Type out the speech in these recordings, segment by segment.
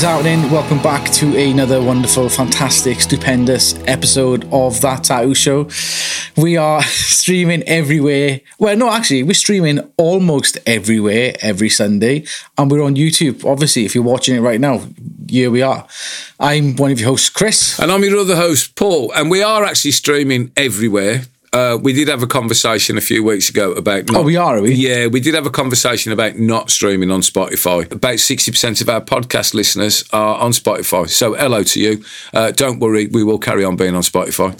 is happening? Welcome back to another wonderful, fantastic, stupendous episode of That Tattoo Show. We are streaming everywhere. Well, no, actually, we're streaming almost everywhere every Sunday, and we're on YouTube. Obviously, if you're watching it right now, here we are. I'm one of your hosts, Chris. And I'm your other host, Paul. And we are actually streaming everywhere. Uh, we did have a conversation a few weeks ago about. Not, oh, we are, are we? Yeah, we did have a conversation about not streaming on Spotify. About 60% of our podcast listeners are on Spotify. So, hello to you. Uh, don't worry, we will carry on being on Spotify.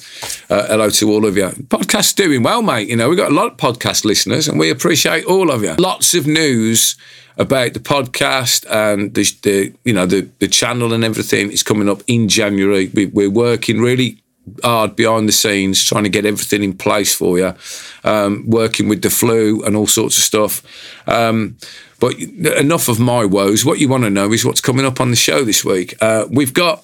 Uh, hello to all of you. Podcast's doing well, mate. You know, we've got a lot of podcast listeners and we appreciate all of you. Lots of news about the podcast and the, the you know the the channel and everything is coming up in January. We, we're working really hard behind the scenes trying to get everything in place for you, um, working with the flu and all sorts of stuff. Um, but enough of my woes. What you want to know is what's coming up on the show this week. Uh, we've got,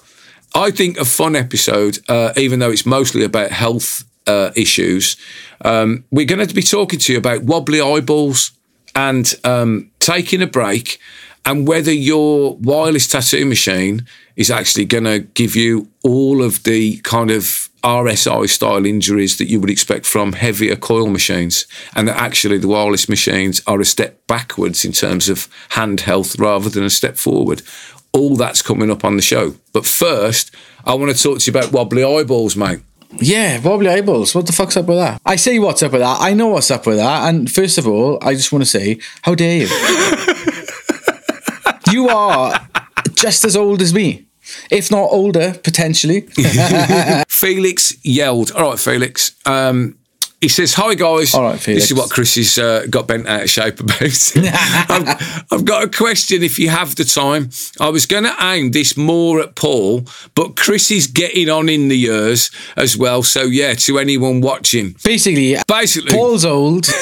I think, a fun episode, uh, even though it's mostly about health uh, issues. Um, we're going to be talking to you about wobbly eyeballs and um, taking a break and whether your wireless tattoo machine is actually going to give you all of the kind of RSI style injuries that you would expect from heavier coil machines, and that actually the wireless machines are a step backwards in terms of hand health rather than a step forward. All that's coming up on the show. But first, I want to talk to you about wobbly eyeballs, mate. Yeah, wobbly eyeballs. What the fuck's up with that? I say what's up with that. I know what's up with that. And first of all, I just want to say, how dare you? you are just as old as me if not older, potentially. Felix yelled, All right, Felix. Um, he says, Hi, guys. All right, Felix. This is what Chris has uh, got bent out of shape about. I've, I've, got a question if you have the time. I was going to aim this more at Paul, but Chris is getting on in the years as well. So, yeah, to anyone watching. Basically, basically, Paul's old.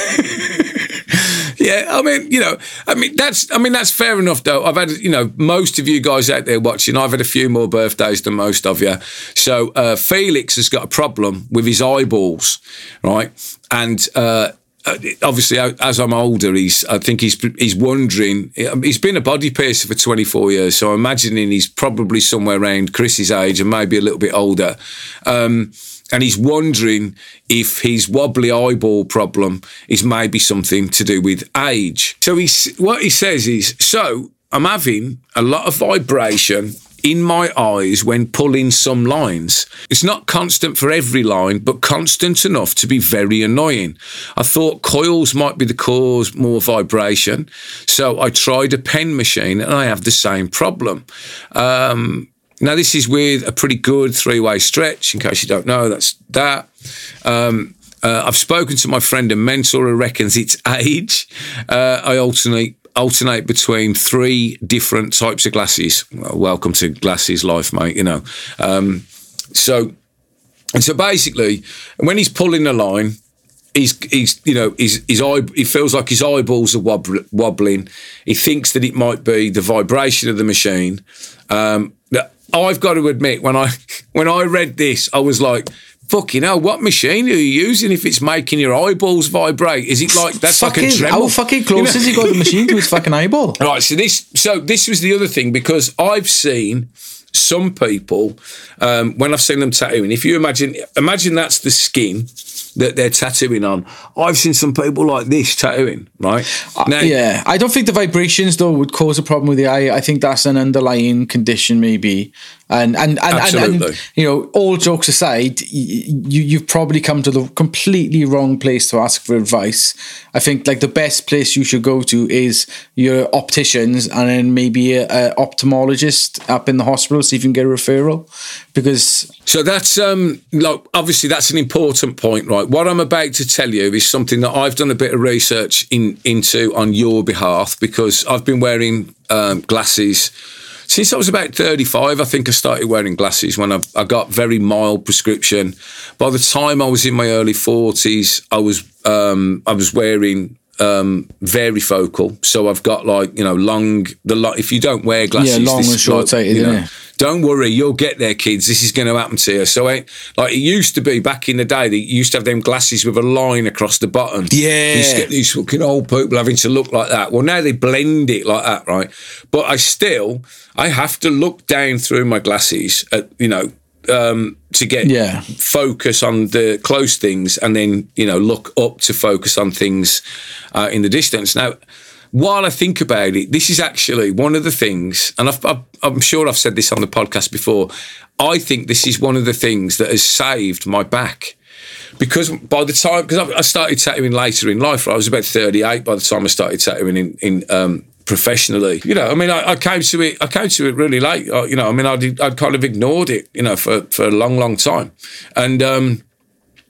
yeah, I mean, you know, I mean that's, I mean that's fair enough. Though I've had, you know, most of you guys out there watching, I've had a few more birthdays than most of you. So uh, Felix has got a problem with his eyeballs, right? And uh, uh obviously, as I'm older, he's. I think he's he's wondering. He's been a body piercer for 24 years, so I'm imagining he's probably somewhere around Chris's age and maybe a little bit older. Um, and he's wondering if his wobbly eyeball problem is maybe something to do with age. So he's what he says is, so I'm having a lot of vibration in my eyes when pulling some lines. It's not constant for every line, but constant enough to be very annoying. I thought coils might be the cause more vibration, so I tried a pen machine and I have the same problem. Um, now, this is with a pretty good three way stretch. In case you don't know, that's that. Um, uh, I've spoken to my friend and mentor who reckons it's age. Uh, I alternate alternate between three different types of glasses. Well, welcome to glasses life, mate. You know. Um, so, and so basically, when he's pulling the line, he's he's you know his his eye he feels like his eyeballs are wobbling. He thinks that it might be the vibration of the machine. Um, I've got to admit, when I when I read this, I was like, fucking hell, what machine are you using if it's making your eyeballs vibrate? Is it like that's fucking, like a How fucking close you know? has he got the machine to his fucking eyeball? Right, so this so this was the other thing because I've seen some people um, when I've seen them tattooing. If you imagine imagine that's the skin that they're tattooing on. I've seen some people like this tattooing, right? Uh, now, uh, yeah, I don't think the vibrations though would cause a problem with the eye. I think that's an underlying condition, maybe. And and and, and, and, you know, all jokes aside, you you've probably come to the completely wrong place to ask for advice. I think like the best place you should go to is your opticians, and then maybe a, a ophthalmologist up in the hospital, see if you can get a referral. Because so that's um like obviously that's an important point, right? What I'm about to tell you is something that I've done a bit of research in into on your behalf because I've been wearing um, glasses since I was about 35, I think I started wearing glasses when I, I, got very mild prescription. By the time I was in my early 40s, I was um, I was wearing um, varifocal. So I've got like you know long the lo- if you don't wear glasses, yeah, long and short sighted. Like, you know, don't worry, you'll get there, kids. This is going to happen to you. So, I, like it used to be back in the day, they used to have them glasses with a line across the bottom. Yeah, you used to get these fucking old people having to look like that. Well, now they blend it like that, right? But I still, I have to look down through my glasses at you know um, to get yeah. focus on the close things and then you know look up to focus on things uh, in the distance now while I think about it, this is actually one of the things, and i am sure I've said this on the podcast before. I think this is one of the things that has saved my back. Because by the time, because I started tattooing later in life, I was about 38 by the time I started tattooing in, in um, professionally. You know, I mean, I, I, came to it. I came to it really late. Uh, you know, I mean, I'd, I'd kind of ignored it. You know, for for a long, long time, and um,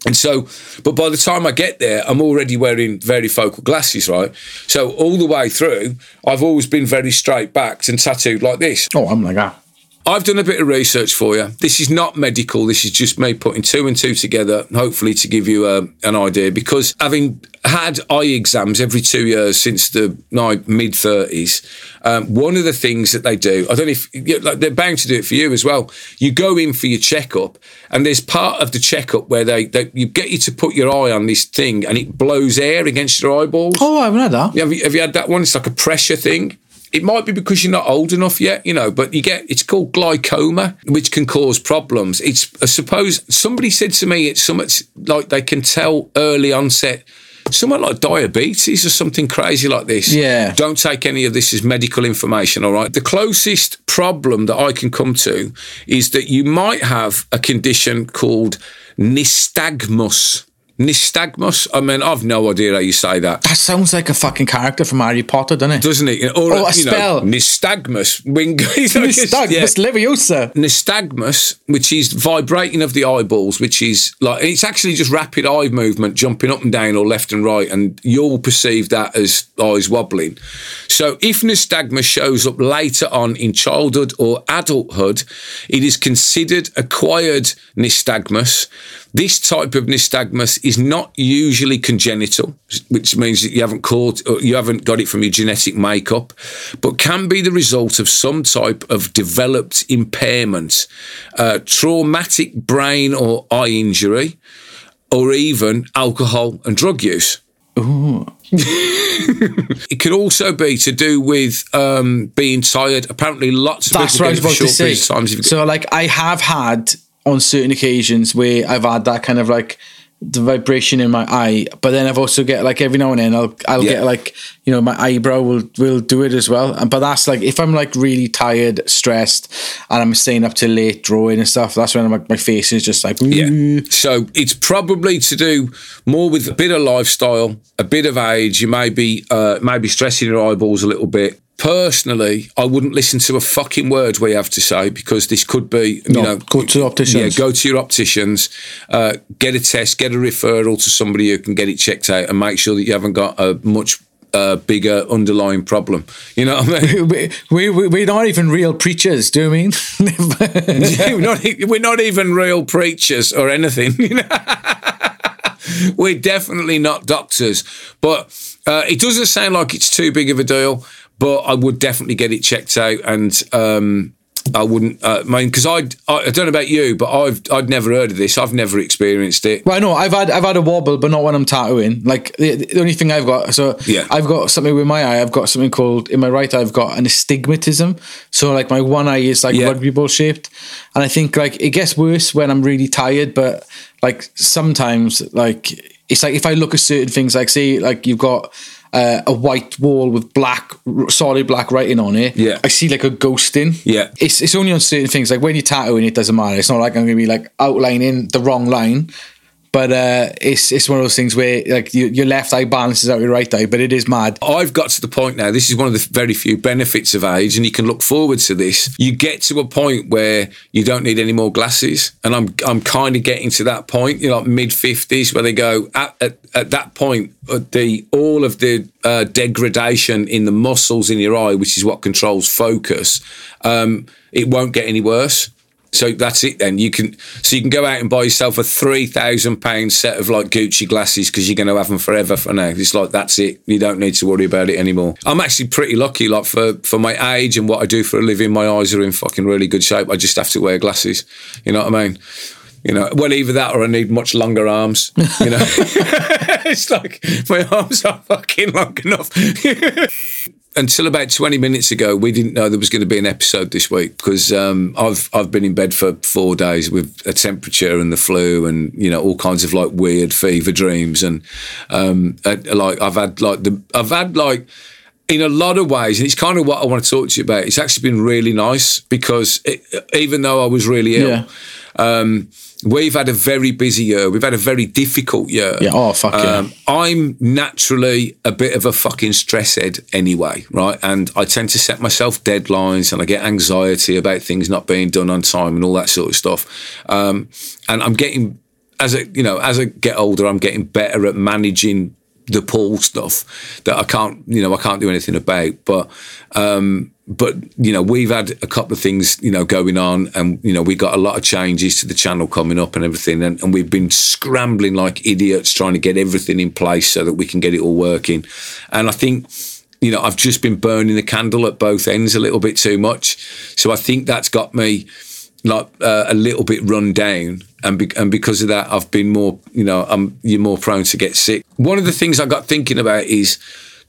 and so, but by the time I get there, I'm already wearing varifocal glasses, right? So all the way through, I've always been very straight backed and tattooed like this. Oh, I'm like that. I've done a bit of research for you. This is not medical. This is just me putting two and two together, hopefully to give you uh, an idea. Because having had eye exams every two years since the mid 30s, um, one of the things that they do, I don't know if like they're bound to do it for you as well. You go in for your checkup, and there's part of the checkup where they, they you get you to put your eye on this thing, and it blows air against your eyeballs. Oh, I haven't had that. Have you, have you had that one? It's like a pressure thing. It might be because you're not old enough yet, you know, but you get it's called glaucoma, which can cause problems. It's I suppose somebody said to me it's something like they can tell early onset somewhat like diabetes or something crazy like this. Yeah. Don't take any of this as medical information, all right? The closest problem that I can come to is that you might have a condition called nystagmus. Nystagmus? I mean, I've no idea how you say that. That sounds like a fucking character from Harry Potter, doesn't it? Doesn't it? Or, oh, a spell. Know, nystagmus. nystagmus yeah. leviosa. Nystagmus, which is vibrating of the eyeballs, which is like, it's actually just rapid eye movement, jumping up and down or left and right, and you'll perceive that as eyes wobbling. So if nystagmus shows up later on in childhood or adulthood, it is considered acquired nystagmus this type of nystagmus is not usually congenital, which means that you haven't caught, you haven't got it from your genetic makeup, but can be the result of some type of developed impairment, uh, traumatic brain or eye injury, or even alcohol and drug use. it could also be to do with um, being tired. Apparently, lots of That's people I was about to say. So, like, I have had on certain occasions where I've had that kind of like the vibration in my eye, but then I've also get like every now and then I'll I'll yeah. get like you know my eyebrow will will do it as well. But that's like if I'm like really tired, stressed, and I'm staying up till late drawing and stuff. That's when I'm like my face is just like yeah. So it's probably to do more with a bit of lifestyle, a bit of age. You may be uh, maybe stressing your eyeballs a little bit personally, I wouldn't listen to a fucking word we have to say because this could be, you no, know, go to opticians. Yeah, go to your opticians, uh, get a test, get a referral to somebody who can get it checked out, and make sure that you haven't got a much uh, bigger underlying problem. You know what I mean? We, we, we're not even real preachers, do you mean? we're, not, we're not even real preachers or anything. You know? we're definitely not doctors. But uh, it doesn't sound like it's too big of a deal but I would definitely get it checked out and. Um, I wouldn't. Uh, I mean, because I, I don't know about you, but I've I'd never heard of this. I've never experienced it. Well, I know I've had I've had a wobble, but not when I'm tattooing. Like the, the only thing I've got, so yeah, I've got something with my eye. I've got something called in my right eye. I've got an astigmatism. So like my one eye is like yeah. rugby ball shaped, and I think like it gets worse when I'm really tired. But like sometimes like it's like if I look at certain things, like say like you've got uh, a white wall with black, solid black writing on it. Yeah. I see like a ghosting. Yeah. It's it's only on certain things. Like when you're tattooing, it doesn't matter. It's not like I'm going to be like outlining the wrong line. But uh, it's it's one of those things where like you, your left eye balances out your right eye, but it is mad. I've got to the point now. This is one of the very few benefits of age, and you can look forward to this. You get to a point where you don't need any more glasses, and I'm I'm kind of getting to that point. You know, like mid fifties, where they go at, at, at that point, uh, the all of the uh, degradation in the muscles in your eye, which is what controls focus, um, it won't get any worse. So that's it. Then you can so you can go out and buy yourself a three thousand pound set of like Gucci glasses because you're going to have them forever for now. It's like that's it. You don't need to worry about it anymore. I'm actually pretty lucky. Like for for my age and what I do for a living, my eyes are in fucking really good shape. I just have to wear glasses. You know what I mean? You know, well, either that or I need much longer arms. You know, it's like my arms are fucking long enough. Until about 20 minutes ago, we didn't know there was going to be an episode this week because um, I've I've been in bed for four days with a temperature and the flu and you know all kinds of like weird fever dreams and um, like I've had like the I've had like in a lot of ways, and it's kind of what I want to talk to you about. It's actually been really nice because it, even though I was really ill. Yeah. Um, We've had a very busy year. We've had a very difficult year. Yeah. Oh, fuck um, yeah. I'm naturally a bit of a fucking stress head anyway, right? And I tend to set myself deadlines and I get anxiety about things not being done on time and all that sort of stuff. Um, and I'm getting, as I, you know, as I get older, I'm getting better at managing the pool stuff that I can't, you know, I can't do anything about. But, um, but you know we've had a couple of things you know going on and you know we got a lot of changes to the channel coming up and everything. And, and, we've been scrambling like idiots trying to get everything in place so that we can get it all working. And i think you know i've just been burning the candle at both ends a little bit too much. So i think that's got me like uh, a little bit run down and, be- and because of that i've been more you know i'm you're more prone to get sick one of the things i got thinking about is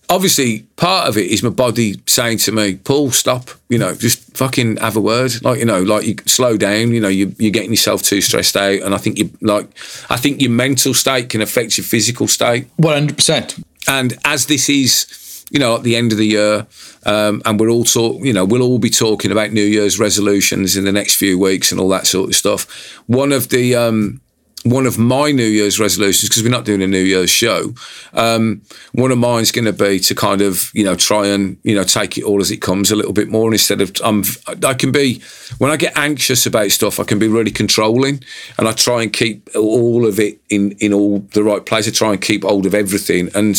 obviously part of it is my body saying to me, Paul, stop, you know, just fucking have a word. Like, you know, like you slow down, you know, you, you're getting yourself too stressed out. And I think you like, I think your mental state can affect your physical state. 100%. And as this is, you know, at the end of the year, um, and we're all talk, you know, we'll all be talking about New Year's resolutions in the next few weeks and all that sort of stuff. One of the, um, one of my New Year's resolutions, because we're not doing a New Year's show, um, one of mine's going to be to kind of, you know, try and, you know, take it all as it comes a little bit more instead of, um, I can be, when I get anxious about stuff, I can be really controlling and I try and keep all of it in, in all the right place. I try and keep hold of everything. And,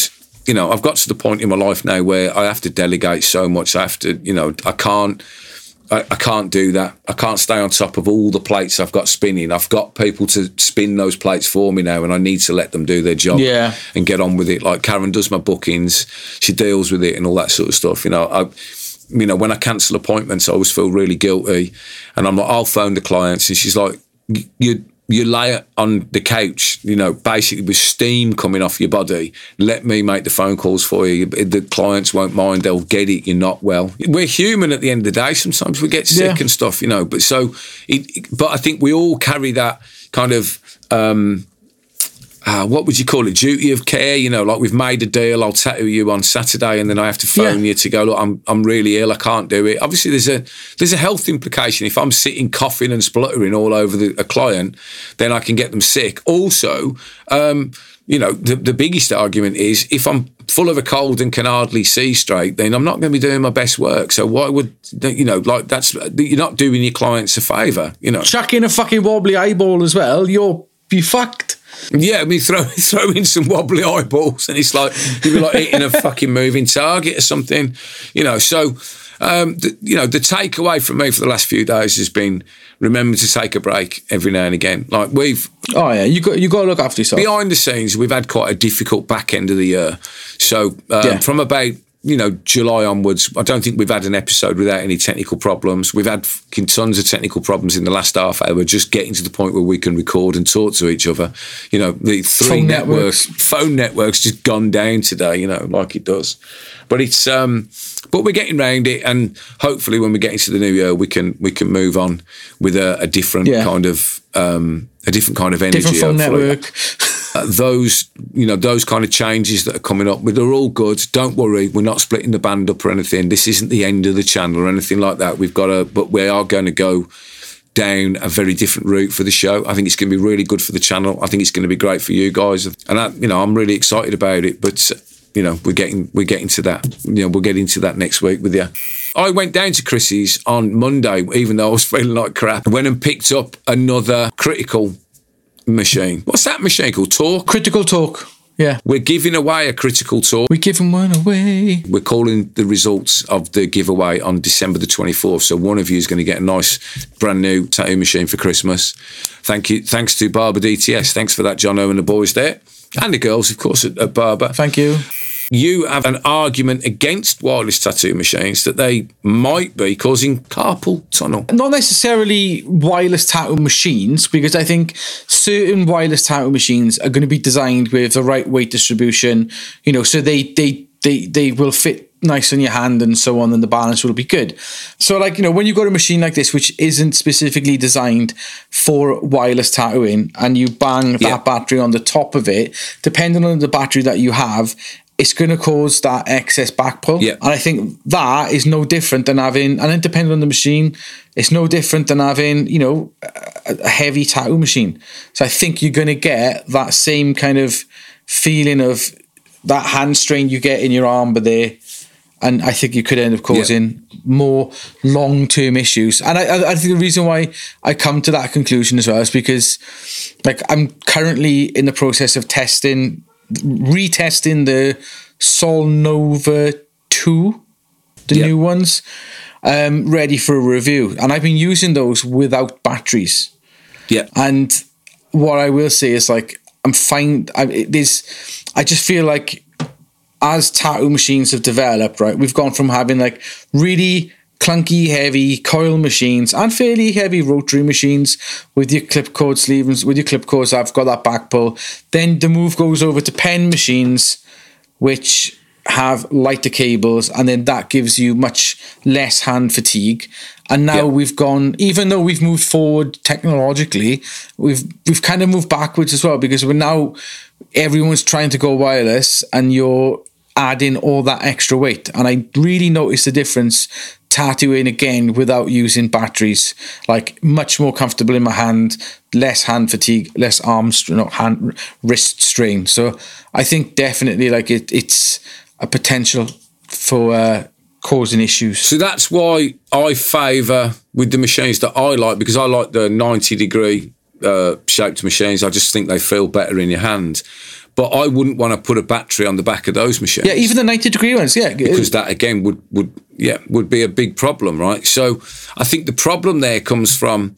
you know, I've got to the point in my life now where I have to delegate so much. I have to, you know, I can't, I, I, can't do that. I can't stay on top of all the plates I've got spinning. I've got people to spin those plates for me now, and I need to let them do their job yeah. and get on with it. Like Karen does my bookings, she deals with it and all that sort of stuff. You know, I, you know, when I cancel appointments, I always feel really guilty, and I'm like, I'll phone the clients, and she's like, you you lay on the couch, you know, basically with steam coming off your body. Let me make the phone calls for you. The clients won't mind. They'll get it. You're not well. We're human at the end of the day. Sometimes we get sick yeah. and stuff, you know. But so, it, but I think we all carry that kind of. Um, uh, what would you call it? Duty of care. You know, like we've made a deal. I'll tattoo you on Saturday, and then I have to phone yeah. you to go. Look, I'm I'm really ill. I can't do it. Obviously, there's a there's a health implication. If I'm sitting coughing and spluttering all over the, a client, then I can get them sick. Also, um, you know, the the biggest argument is if I'm full of a cold and can hardly see straight, then I'm not going to be doing my best work. So why would you know? Like that's you're not doing your clients a favour. You know, chucking a fucking wobbly eyeball as well. You're be fucked. Yeah, mean, throw throw in some wobbly eyeballs, and it's like you'd be like eating a fucking moving target or something, you know. So, um, the, you know, the takeaway from me for the last few days has been remember to take a break every now and again. Like we've, oh yeah, you got you got to look after yourself. Behind the scenes, we've had quite a difficult back end of the year. So um, yeah. from about you know, July onwards, I don't think we've had an episode without any technical problems. We've had tons of technical problems in the last half hour, just getting to the point where we can record and talk to each other. You know, the three phone networks, networks, phone networks just gone down today, you know, like it does. But it's, um, but we're getting around it, and hopefully, when we get into the new year, we can we can move on with a, a different yeah. kind of um, a different kind of energy. Different phone network. Those you know those kind of changes that are coming up But they're all good. Don't worry we're not splitting the band up or anything. This isn't the end of the channel or anything like that. We've got to but we are going to go down a very different route for the show. I think it's going to be really good for the channel. I think it's going to be great for you guys. And I, you know i'm really excited about it but you know we're getting we're getting to that you know we'll get into that next week with you i went down to chrissy's on monday even though i was feeling like crap. I went and picked up another critical machine. What's that machine called? Torq? Critical Torq. Yeah. We're giving away a critical Torq. We're giving one away. We're calling the results of the giveaway on December the 24th. So one of you is going to get a nice brand new tattoo machine for Christmas. Thank you. Thanks to Barber DTS. Thanks for that, Jono and the boys there. And the girls, of course, at, at Barber. Thank you you have an argument against wireless tattoo machines that they might be causing carpal tunnel. Not necessarily wireless tattoo machines, because I think certain wireless tattoo machines are going to be designed with the right weight distribution, you know, so they they they they will fit nice on your hand and so on and the balance will be good so like you know when you've got a machine like this which isn't specifically designed for wireless tattooing and you bang that battery on the top of it depending on the battery that you have it's going to cause that excess back pull. Yeah. And I think that is no different than having, and it depends on the machine, it's no different than having, you know, a, a heavy tattoo machine. So I think you're going to get that same kind of feeling of that hand strain you get in your arm, but there. And I think you could end up causing yeah. more long term issues. And I, I think the reason why I come to that conclusion as well is because, like, I'm currently in the process of testing retesting the Solnova 2, the yep. new ones, um, ready for a review. And I've been using those without batteries. Yeah. And what I will say is like, I'm fine. I, there's, I just feel like as tattoo machines have developed, right, we've gone from having like really clunky, heavy coil machines and fairly heavy rotary machines with your clip cord sleeves, with your clip cords. I've got that back pull. Then the move goes over to pen machines, which have lighter cables, and then that gives you much less hand fatigue. And now yep. we've gone, even though we've moved forward technologically, we've we've kind of moved backwards as well because we're now everyone's trying to go wireless, and you're adding all that extra weight. And I really noticed the difference tattooing again without using batteries. Like much more comfortable in my hand, less hand fatigue, less arm, not hand, wrist strain. So I think definitely like it, it's a potential for uh, causing issues. So that's why I favour with the machines that I like because I like the 90 degree uh, shaped machines. I just think they feel better in your hand. But I wouldn't want to put a battery on the back of those machines. Yeah, even the 90 degree ones, yeah. Because that again would would yeah, would be a big problem, right? So I think the problem there comes from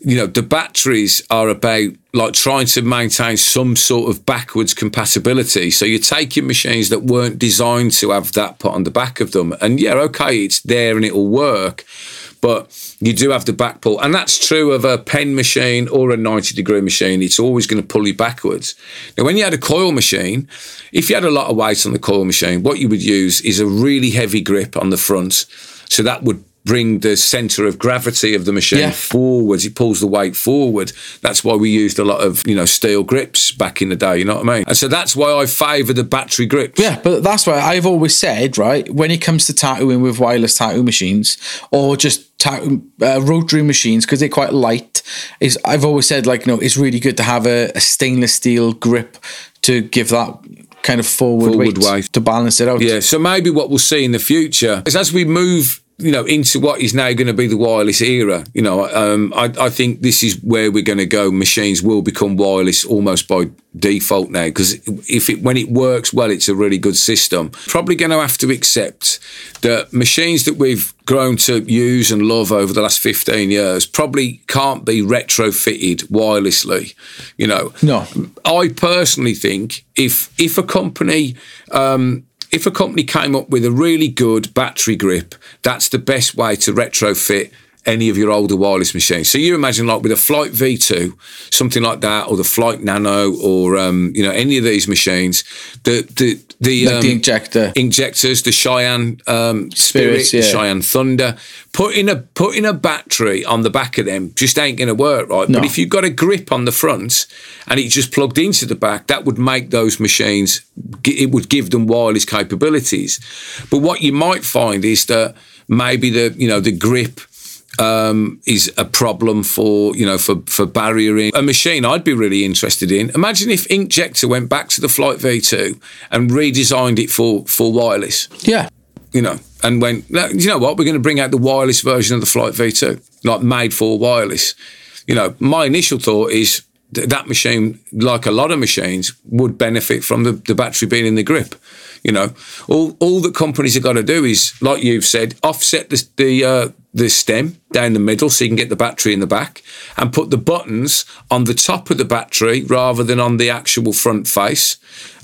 you know, the batteries are about like trying to maintain some sort of backwards compatibility. So you're taking machines that weren't designed to have that put on the back of them. And yeah, okay, it's there and it'll work but you do have the back pull. And that's true of a pen machine or a 90 degree machine. It's always going to pull you backwards. Now, when you had a coil machine, if you had a lot of weight on the coil machine, what you would use is a really heavy grip on the front. So that would bring the center of gravity of the machine yeah. forwards. It pulls the weight forward. That's why we used a lot of, you know, steel grips back in the day, you know what I mean? And so that's why I favour the battery grips. Yeah, but that's why I've always said, right, when it comes to tattooing with wireless tattoo machines or just tattoo, uh, rotary machines, because they're quite light, is I've always said, like, you know, it's really good to have a, a stainless steel grip to give that kind of forward, forward weight, weight to balance it out. Yeah, so maybe what we'll see in the future is as we move you know, into what is now going to be the wireless era. You know, um, I, I, think this is where we're going to go. Machines will become wireless almost by default now because if it when it works well, it's a really good system. Probably going to have to accept that machines that we've grown to use and love over the last 15 years probably can't be retrofitted wirelessly you know no i personally think if if a company um, if a company came up with a really good battery grip, that's the best way to retrofit any of your older wireless machines. So you imagine like with a Flite V2, something like that, or the Flite Nano, or um, you know any of these machines, the the the, um, the injector injectors, the Cheyenne um, Spirit, Spirits, yeah. the Cheyenne Thunder, putting a putting a battery on the back of them just ain't going to work, right? No. But if you've got a grip on the front and it just plugged into the back, that would make those machines. It would give them wireless capabilities. But what you might find is that maybe the you know the grip um, is a problem for you know for for barriering a machine I'd be really interested in. Imagine if InkJecta went back to the Flite V2 and redesigned it for for wireless. Yeah, you know, and went. You know what? We're going to bring out the wireless version of the Flite V2, like made for wireless. You know, my initial thought is th- that machine, like a lot of machines, would benefit from the, the battery being in the grip. You know, all all that companies have got to do is, like you've said, offset the the, uh, the stem down the middle so you can get the battery in the back, and put the buttons on the top of the battery rather than on the actual front face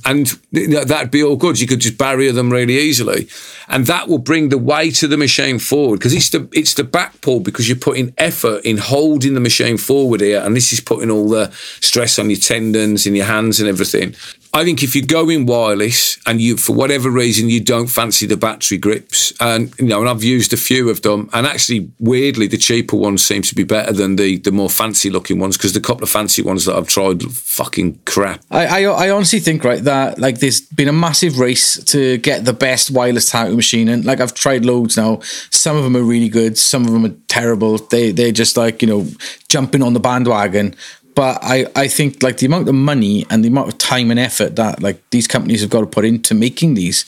and that'd be all good. You could just barrier them really easily, and that will bring the weight of the machine forward because it's the it's the back pull because you're putting effort in holding the machine forward here, and this is putting all the stress on your tendons and your hands and everything. I think if you go in wireless and you, for whatever reason, you don't fancy the battery grips, and you know, and I've used a few of them, and actually, weirdly, the cheaper ones seem to be better than the the more fancy looking ones because the couple of fancy ones that I've tried, fucking crap. I, I, I honestly think right that like there's been a massive race to get the best wireless tattoo machine, and like I've tried loads now. Some of them are really good, some of them are terrible. They they're just like you know jumping on the bandwagon but I, I think like the amount of money and the amount of time and effort that like these companies have got to put into making these,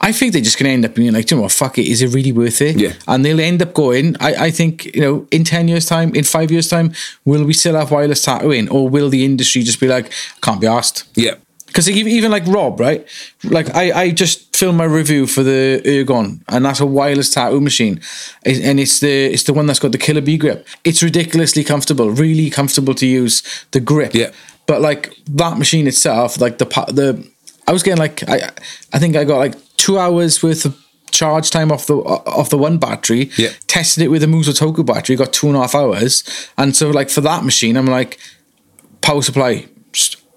I think they're just going to end up being like, you know what, fuck it, is it really worth it? Yeah. And they'll end up going, I, I think, you know, in 10 years' time, in five years' time, will we still have wireless tattooing or will the industry just be like, can't be asked? Yeah. Because even like Rob, right? Like I, I just filmed my review for the Ergon, and that's a wireless tattoo machine, and it's the it's the one that's got the Killer Bee grip. It's ridiculously comfortable, really comfortable to use. The grip, yeah. But like that machine itself, like the the, I was getting like I I think I got like two hours worth of charge time off the off the one battery. Yeah. Tested it with a Muso Toku battery, got two and a half hours, and so like for that machine, I'm like power supply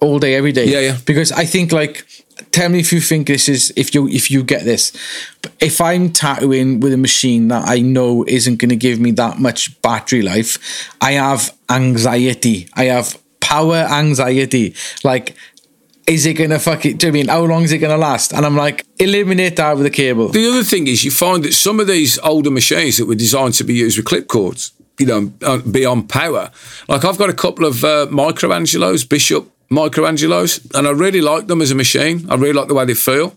all day, every day. Yeah, yeah. Because I think like tell me if you think this is if you if you get this. If I'm tattooing with a machine that I know isn't going to give me that much battery life, I have anxiety. I have power anxiety. Like is it gonna fuck it? Do you know I mean how long is it gonna last? And I'm like, eliminate that with a cable. The other thing is you find that some of these older machines that were designed to be used with clip cords, you know, uh, beyond power. Like I've got a couple of uh, Micro Angelos Bishop Microangelos, and I really like them as a machine. I really like the way they feel.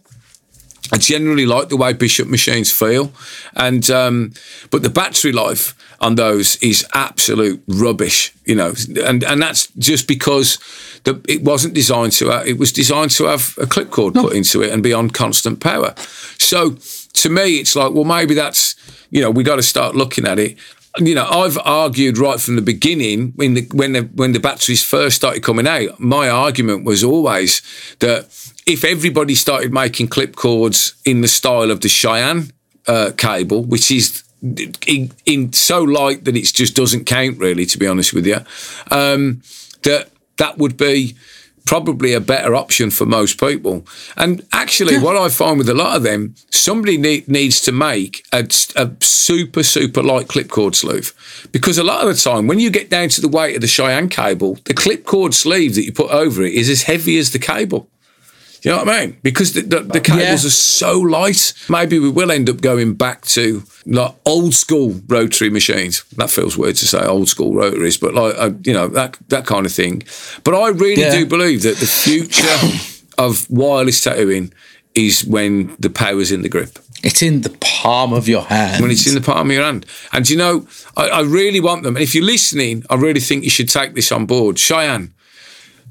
I generally like the way Bishop machines feel, and um, but the battery life on those is absolute rubbish, you know, and and that's just because the, it wasn't designed to. Have, it was designed to have a clip cord no. put into it and be on constant power. So to me, it's like, well, maybe that's you know, we got to start looking at it you know, I've argued right from the beginning when the when the when the batteries first started coming out. My argument was always that if everybody started making clip cords in the style of the Cheyenne uh, cable, which is in, in, so light that it just doesn't count, really, to be honest with you, um, that that would be probably a better option for most people. And actually, yeah. what I find with a lot of them, somebody need, needs to make a, a, super, super light clip cord sleeve. Because a lot of the time, when you get down to the weight of the Cheyenne cable, the clip cord sleeve that you put over it is as heavy as the cable. You know what I mean? Because the, the, the cables yeah. are so light. Maybe we will end up going back to like old school rotary machines. That feels weird to say old school rotaries, but like uh, you know that that kind of thing. But I really yeah. do believe that the future of wireless tattooing is when the power's in the grip. It's in the palm of your hand. When it's in the palm of your hand. And you know, I, I really want them. And if you're listening, I really think you should take this on board. Cheyenne,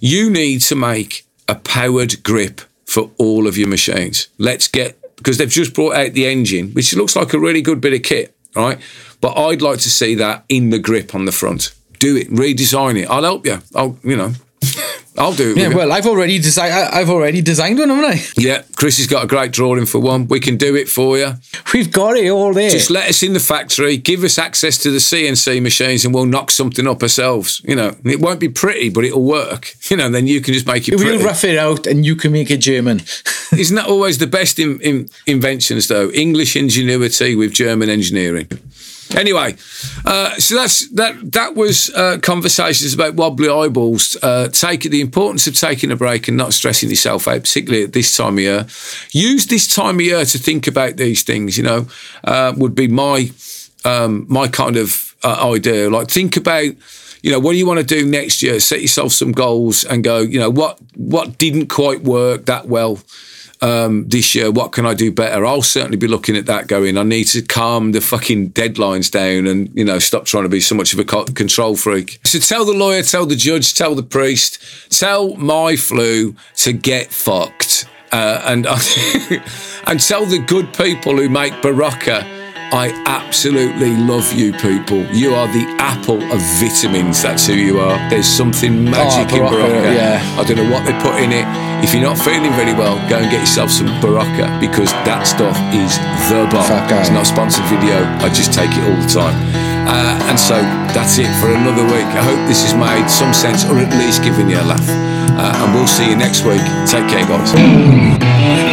you need to make a powered grip for all of your machines. Let's get because they've just brought out the engine, which looks like a really good bit of kit, right? But I'd like to see that in the grip on the front. Do it, redesign it. I'll help you. I'll, you know, I'll do it. Yeah, well, I've already designed. I've already designed one, haven't I? Yeah, Chris has got a great drawing for one. We can do it for you. We've got it all there. Just let us in the factory, give us access to the CNC machines, and we'll knock something up ourselves. You know, it won't be pretty, but it'll work. You know, then you can just make it. We'll pretty. rough it out, and you can make it German. Isn't that always the best in, in inventions, though? English ingenuity with German engineering. Anyway, uh, so that's that. That was uh, conversations about wobbly eyeballs. Uh, take the importance of taking a break and not stressing yourself out, particularly at this time of year. Use this time of year to think about these things. You know, uh, would be my um, my kind of uh, idea. Like think about you know, what do you want to do next year? Set yourself some goals and go, you know, what what didn't quite work that well um, this year? What can I do better? I'll certainly be looking at that going, I need to calm the fucking deadlines down and, you know, stop trying to be so much of a control freak. So tell the lawyer, tell the judge, tell the priest, tell my flu to get fucked. Uh, and, and tell the good people who make Berocca I absolutely love you people. You are the apple of vitamins. That's who you are. There's something magic oh, in Berocca. Yeah. I don't know what they put in it. If you're not feeling very well, go and get yourself some Berocca because that stuff is the bomb. It's not a sponsored video. I just take it all the time. Uh, and so that's it for another week. I hope this has made some sense or at least given you a laugh. Uh, and we'll see you next week. Take care, guys.